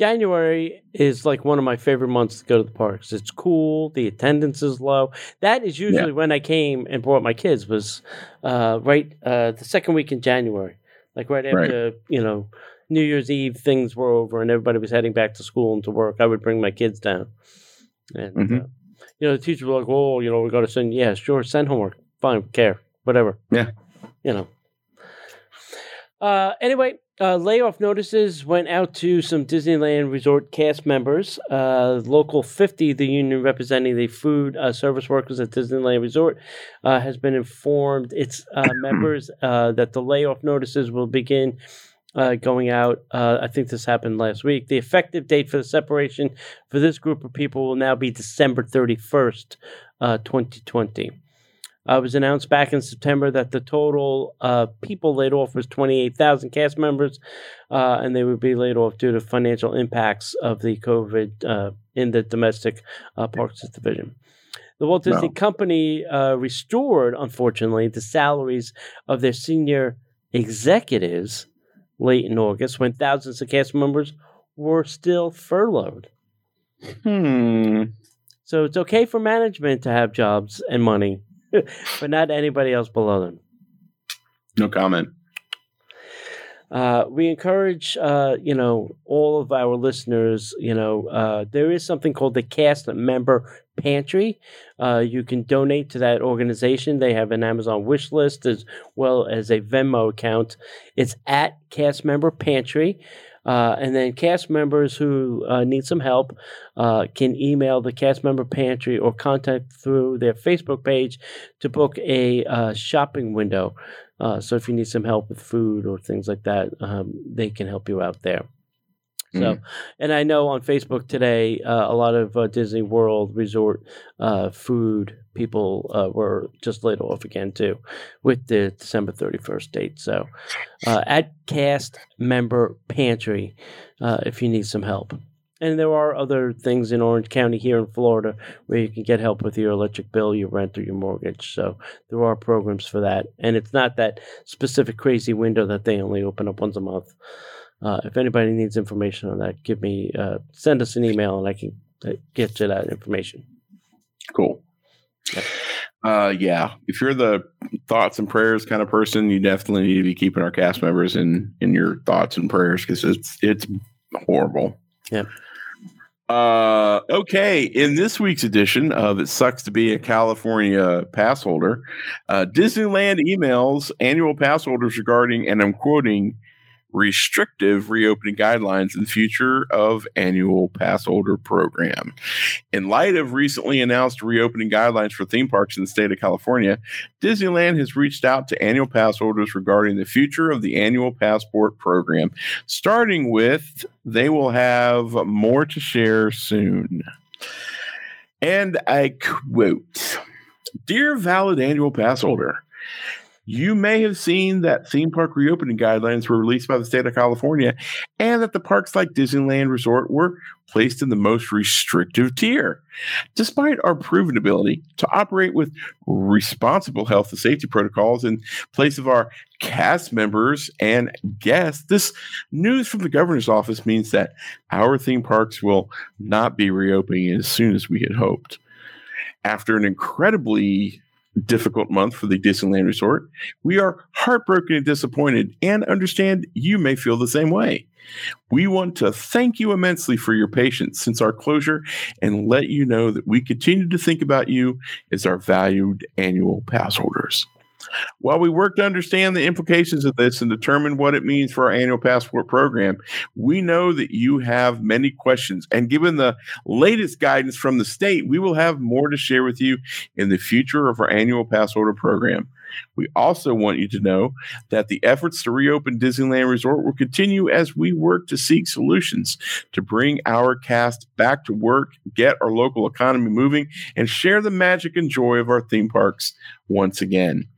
January is like one of my favorite months to go to the parks. It's cool. The attendance is low. That is usually yeah. when I came and brought my kids. Was uh, right uh, the second week in January, like right after right. you know New Year's Eve. Things were over and everybody was heading back to school and to work. I would bring my kids down, and mm-hmm. uh, you know the teacher was like, "Oh, you know, we got to send. Yeah, sure, send homework. Fine, care, whatever. Yeah, you know." Uh, anyway, uh, layoff notices went out to some Disneyland Resort cast members. Uh, Local 50, the union representing the food uh, service workers at Disneyland Resort, uh, has been informed its uh, [clears throat] members uh, that the layoff notices will begin going out. I think this happened last week. The effective date for the separation for this group of people will now be December 31st, 2020. Uh, it was announced back in September that the total uh, people laid off was 28,000 cast members, uh, and they would be laid off due to financial impacts of the COVID uh, in the domestic uh, parks division. The Walt Disney Company uh, restored, unfortunately, the salaries of their senior executives late in August when thousands of cast members were still furloughed. Hmm. So it's okay for management to have jobs and money, [laughs] but not anybody else below them. No comment. Uh, we encourage, uh, you know, all of our listeners. You know, uh, there is something called the Cast Member Pantry. Uh, you can donate to that organization. They have an Amazon wish list as well as a Venmo account. It's at Cast Member Pantry. Uh, and then cast members who uh, need some help uh, can email the cast member pantry or contact through their Facebook page to book a uh, shopping window. Uh, so if you need some help with food or things like that, um, they can help you out there. So, Mm. and I know on Facebook today, uh, a lot of uh, Disney World Resort uh, food people uh, were just laid off again too, with the December thirty first date. So, uh, at Cast Member Pantry, uh, if you need some help. And there are other things in Orange County here in Florida where you can get help with your electric bill, your rent, or your mortgage. So there are programs for that. And it's not that specific crazy window that they only open up once a month. Uh, if anybody needs information on that, give me uh, send us an email and I can uh, get you that information. Cool. Yep. Uh, yeah. If you're the thoughts and prayers kind of person, you definitely need to be keeping our cast members in in your thoughts and prayers because it's it's horrible. Yep. Uh, okay. In this week's edition of It Sucks to Be a California Pass Holder, uh, Disneyland emails annual pass holders regarding, and I'm quoting, restrictive reopening guidelines in the future of annual pass holder program. In light of recently announced reopening guidelines for theme parks in the state of California, Disneyland has reached out to annual pass holders regarding the future of the annual passport program, starting with they will have more to share soon. And I quote Dear valid annual pass holder, you may have seen that theme park reopening guidelines were released by the state of California and that the parks like Disneyland Resort were placed in the most restrictive tier. Despite our proven ability to operate with responsible health and safety protocols in place of our cast members and guests, this news from the governor's office means that our theme parks will not be reopening as soon as we had hoped. After an incredibly difficult month for the Disneyland Resort, we are heartbroken and disappointed and understand you may feel the same way. We want to thank you immensely for your patience since our closure and let you know that we continue to think about you as our valued annual pass holders. While we work to understand the implications of this and determine what it means for our annual passport program, we know that you have many questions. And given the latest guidance from the state, we will have more to share with you in the future of our annual passport program. We also want you to know that the efforts to reopen Disneyland Resort will continue as we work to seek solutions to bring our cast back to work, get our local economy moving, and share the magic and joy of our theme parks once again.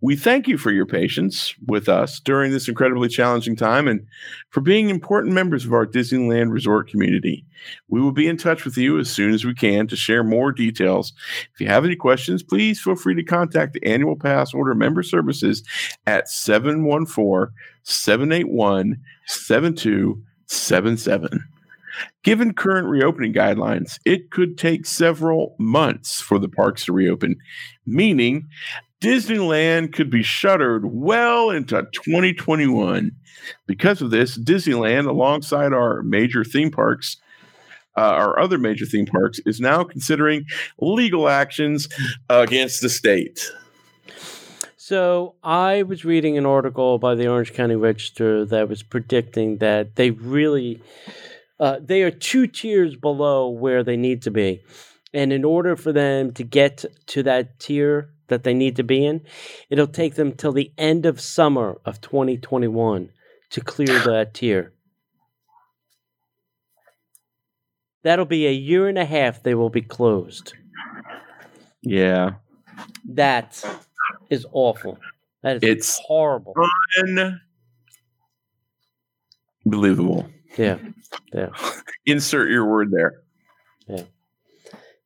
We thank you for your patience with us during this incredibly challenging time and for being important members of our Disneyland Resort community. We will be in touch with you as soon as we can to share more details. If you have any questions, please feel free to contact the Annual Pass Holder Member Services at 714 781 7277. Given current reopening guidelines, it could take several months for the parks to reopen, meaning Disneyland could be shuttered well into 2021. Because of this, Disneyland, alongside our major theme parks, uh, our other major theme parks, is now considering legal actions against the state. So I was reading an article by the Orange County Register that was predicting that they really uh, they are two tiers below where they need to be, and in order for them to get to that tier that they need to be in, it'll take them till the end of summer of 2021 to clear that [sighs] tier. That'll be a year and a half. They will be closed. Yeah. That is awful. That is It's- horrible. Unbelievable. Yeah, yeah. [laughs] Insert your word there. Yeah.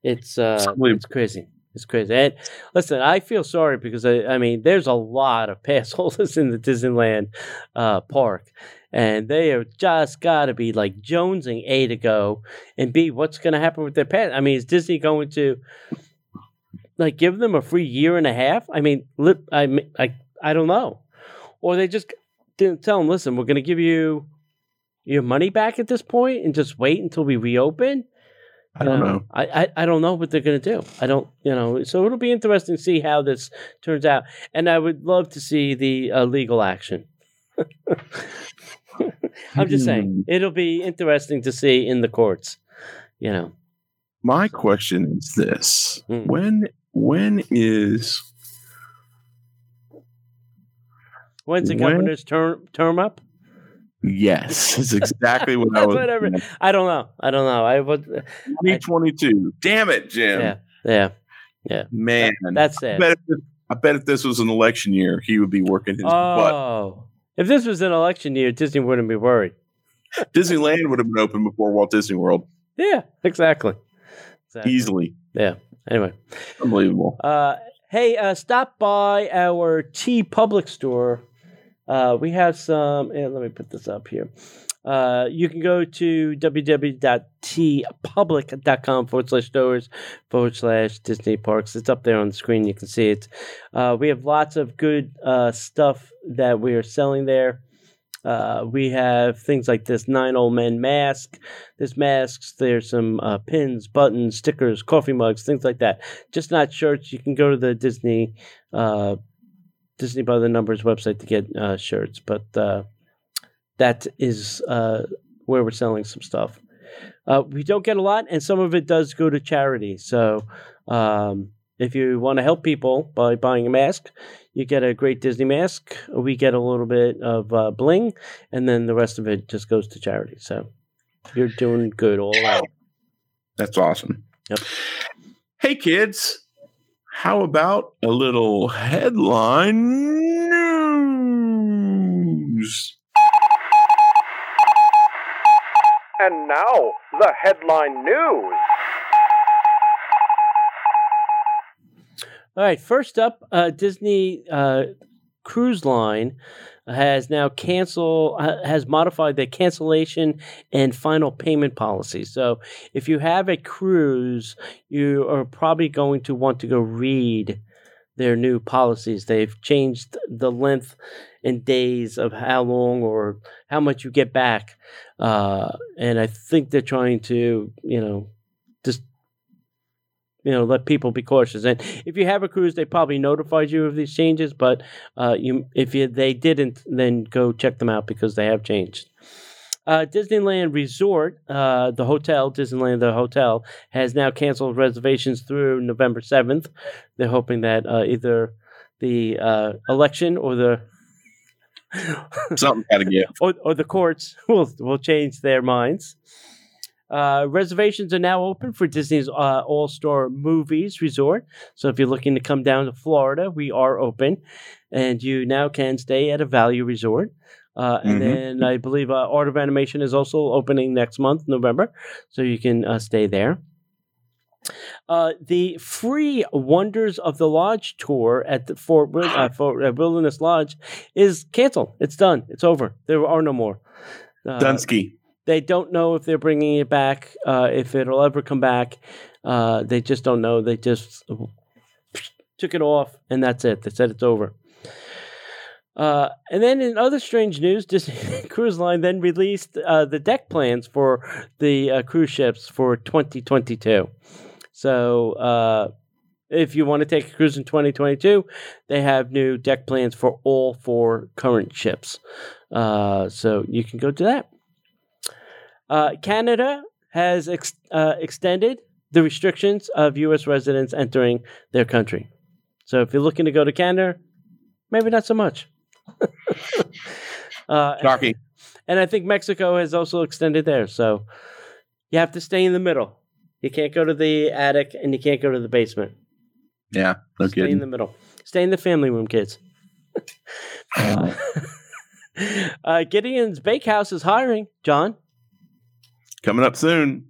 It's uh, it's crazy. It's crazy. And listen, I feel sorry because I, I mean, there's a lot of pass holders [laughs] in the Disneyland uh, park, and they have just got to be like jonesing A to go, and B, what's going to happen with their pass? I mean, is Disney going to like give them a free year and a half? I mean, I, I, I don't know, or they just didn't tell them, listen, we're going to give you your money back at this point and just wait until we reopen. I don't know. I, I, I don't know what they're going to do. I don't, you know, so it'll be interesting to see how this turns out. And I would love to see the uh, legal action. [laughs] I'm just saying, it'll be interesting to see in the courts, you know. My question is this: Mm. When when is When's the When- governor's term term up? Yes? [laughs] Is exactly what I was. Whatever. I don't know. I don't know. I would. Twenty twenty two. Damn it, Jim. Yeah, yeah. Yeah. Man, That's I it. bet, if I bet if this was an election year, he would be working his butt. Oh, if this was an election year, Disney wouldn't be worried. [laughs] Disneyland would have been open before Walt Disney World Yeah, exactly. exactly. easily. Yeah. Anyway. Unbelievable. Uh, hey, uh, stop by our TeePublic store. Uh, we have some. And let me put this up here. Uh, you can go to www.teepublic.com forward slash stores forward slash Disney parks. It's up there on the screen. You can see it. Uh, we have lots of good uh, stuff that we are selling there. Uh, we have things like this nine old men mask. There's masks. There's some uh, pins, buttons, stickers, coffee mugs, things like that. Just not shirts. You can go to the Disney uh, Disney by the Numbers website to get uh, shirts, but uh, that is uh, where we're selling some stuff. Uh, we don't get a lot, and some of it does go to charity. So um, if you want to help people by buying a mask, you get a great Disney mask. We get a little bit of uh, bling, and then the rest of it just goes to charity. So you're doing good all around. That's awesome. Yep. Hey, kids. How about a little headline news? And now, the headline news. All right, first up, uh, Disney uh, Cruise Line has now cancel has modified their cancellation and final payment policy. So, if you have a cruise, you are probably going to want to go read their new policies. They've changed the length and days of how long or how much you get back, uh, and I think they're trying to, you know, you know let people be cautious and if you have a cruise they probably notified you of these changes but uh, you if you they didn't then go check them out because they have changed uh, Disneyland Resort, uh, the hotel, Disneyland, the hotel, has now canceled reservations through November 7th. They're hoping that uh, either the uh, election or the Something got to give. [laughs] or, or the courts will will change their minds. Uh, reservations are now open for Disney's uh, All Star Movies Resort. So if you're looking to come down to Florida, we are open, and you now can stay at a value resort. Uh, and Mhm. then I believe uh, Art of Animation is also opening next month, November, so you can uh, stay there. Uh, the free Wonders of the Lodge tour at the Fort, uh, [coughs] Fort Wilderness Lodge is canceled. It's done. It's over. There are no more. Dunsky. They don't know if they're bringing it back, uh, if it'll ever come back. Uh, they just don't know. They just took it off, and that's it. They said it's over. Uh, and then in other strange news, Disney [laughs] Cruise Line then released uh, the deck plans for the uh, cruise ships for 2022. So uh, if you want to take a cruise in 2022, they have new deck plans for all four current ships. Uh, so you can go to that. Uh, Canada has ex- uh, extended the restrictions of U.S. residents entering their country. So if you're looking to go to Canada, maybe not so much. [laughs] uh, Shocking. and I think Mexico has also extended there. So you have to stay in the middle. You can't go to the attic and you can't go to the basement. Yeah, no Stay in the middle. Stay in the family room, kids. [laughs] uh, Gideon's Bakehouse is hiring, John. Coming up soon.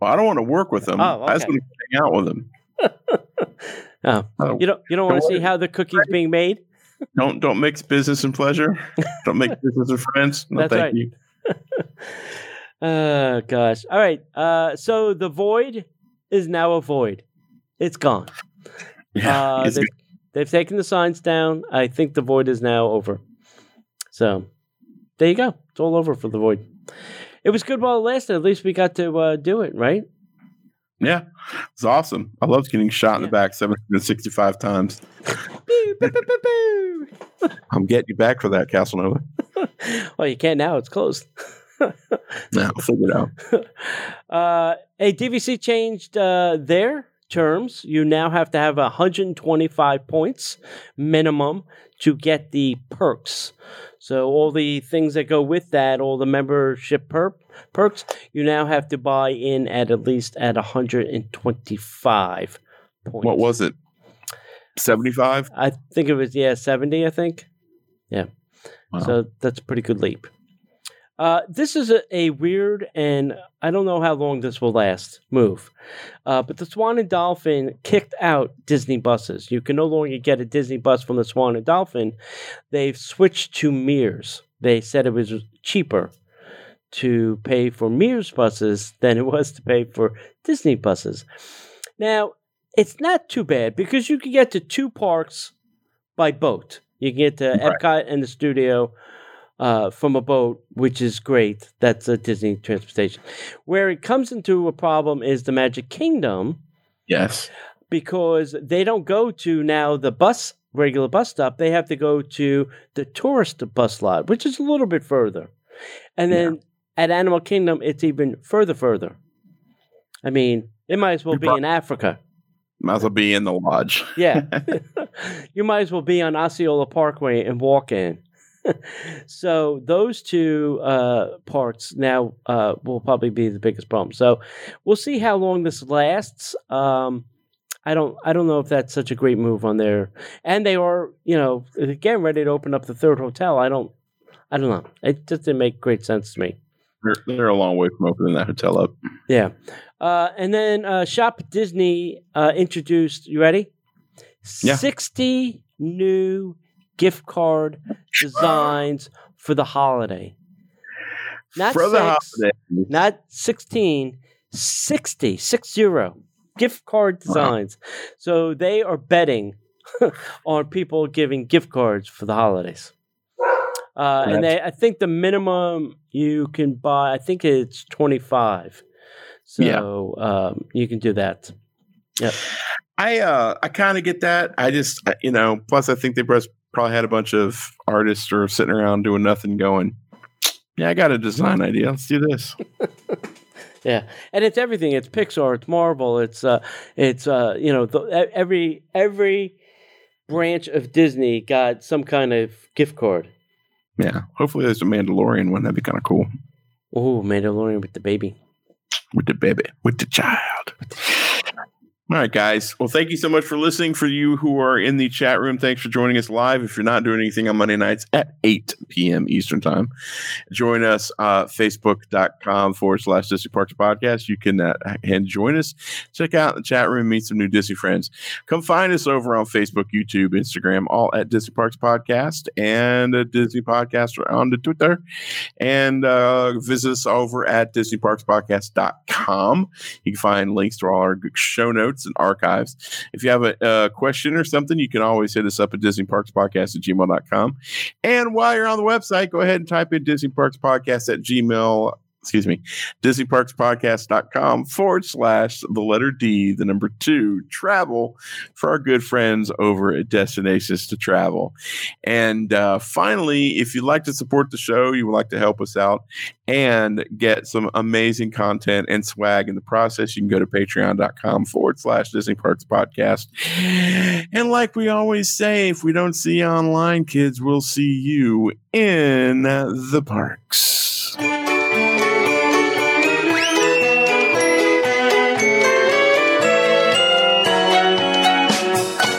Well, I don't want to work with them. Oh, I just want to hang out with them. [laughs] oh, Oh, you don't you don't want to see how the cookie's being made? [laughs] don't don't mix business and pleasure. [laughs] don't make business and friends. No, That's thank right. you. Oh gosh. All right. Uh, so the void is now a void. It's gone. Yeah, Uh, it's they've, they've taken the signs down. I think the void is now over. So there you go. It's all over for the void. It was good while it lasted. At least we got to uh, do it, right? Yeah, it's awesome. I loved getting shot in Yeah. the back 765 times. Boo, boo, boo. I'm getting you back for that, Casanova. [laughs] well, you can't now. It's closed. Yeah, [laughs] I'll figure it out. [laughs] Uh, a DVC changed uh, their terms. You now have to have 125 points minimum to get the perks. So all the things that go with that, all the membership per- perks, you now have to buy in at at least at 125 points. What was it? 75? I think it was yeah 70. I think. Yeah. Wow. So that's a pretty good leap. Uh, this is a, a weird and I don't know how long this will last move. Uh, but the Swan and Dolphin kicked out Disney buses. You can no longer get a Disney bus from the Swan and Dolphin. They've switched to Mears. They said it was cheaper to pay for Mears buses than it was to pay for Disney buses. Now, it's not too bad because you can get to two parks by boat. You can get to Right. Epcot and the studio uh, from a boat, which is great. That's a Disney transportation. Where it comes into a problem is the Magic Kingdom Yes. because they don't go to now the bus regular bus stop. They have to go to the tourist bus lot, which is a little bit further. And then at Animal Kingdom, it's even further, further. I mean, it might as well be in Africa. Might as well be in the lodge. Yeah. [laughs] [laughs] you might as well be on Osceola Parkway and walk in. [laughs] so those two uh, parts now uh, will probably be the biggest problem. So we'll see how long this lasts. Um, I don't. I don't know if that's such a great move on there. And they are, you know, again ready to open up the third hotel. I don't. I don't know. It just didn't make great sense to me. They're, they're a long way from opening that hotel up. Yeah. Uh, and then uh, Shop Disney uh, introduced, you ready? Yeah. 60 new gift card designs for the holiday. Not For the six, holiday. not 16, 60, six zero gift card designs. So they are betting [laughs] on people giving gift cards for the holidays. Uh, and they, I think the minimum you can buy, I think it's 25. So Yeah. um, you can do that. Yeah. I uh I kind of get that. I just you know. Plus, I think they both probably had a bunch of artists or sitting around doing nothing, going, "Yeah, I got a design idea. Let's do this." [laughs] Yeah, and it's everything. It's Pixar. It's Marvel. It's uh, it's uh, you know, the, every every branch of Disney got some kind of gift card. Yeah. Hopefully, there's a Mandalorian one. That'd be kind of cool Oh, Mandalorian with the baby. with the baby, with the child. All right, guys. Well, thank you so much for listening. For you who are in the chat room, thanks for joining us live. If you're not doing anything on Monday nights at 8 p.m. Eastern Time, join us uh, facebook.com forward slash Disney Parks Podcast. You can uh, and join us. Check out the chat room, meet some new Disney friends. Come find us over on Facebook, YouTube, Instagram, all at Disney Parks Podcast and Disney Podcast on the Twitter. And uh, visit us over at DisneyParksPodcast.com. You can find links to all our show notes and archives. If you have a, a question or something, you can always hit us up at DisneyParksPodcast at gmail.com. And while you're on the website, go ahead and type in Disney Parks Podcast at gmail. Excuse me, DisneyParksPodcast.com forward slash the letter D, the number two, travel for our good friends over at Destinations to Travel. And uh, finally, if you'd like to support the show, you would like to help us out and get some amazing content and swag in the process, you can go to patreon.com forward slash Disney Parks Podcast. And like we always say, if we don't see you online, kids, we'll see you in the parks.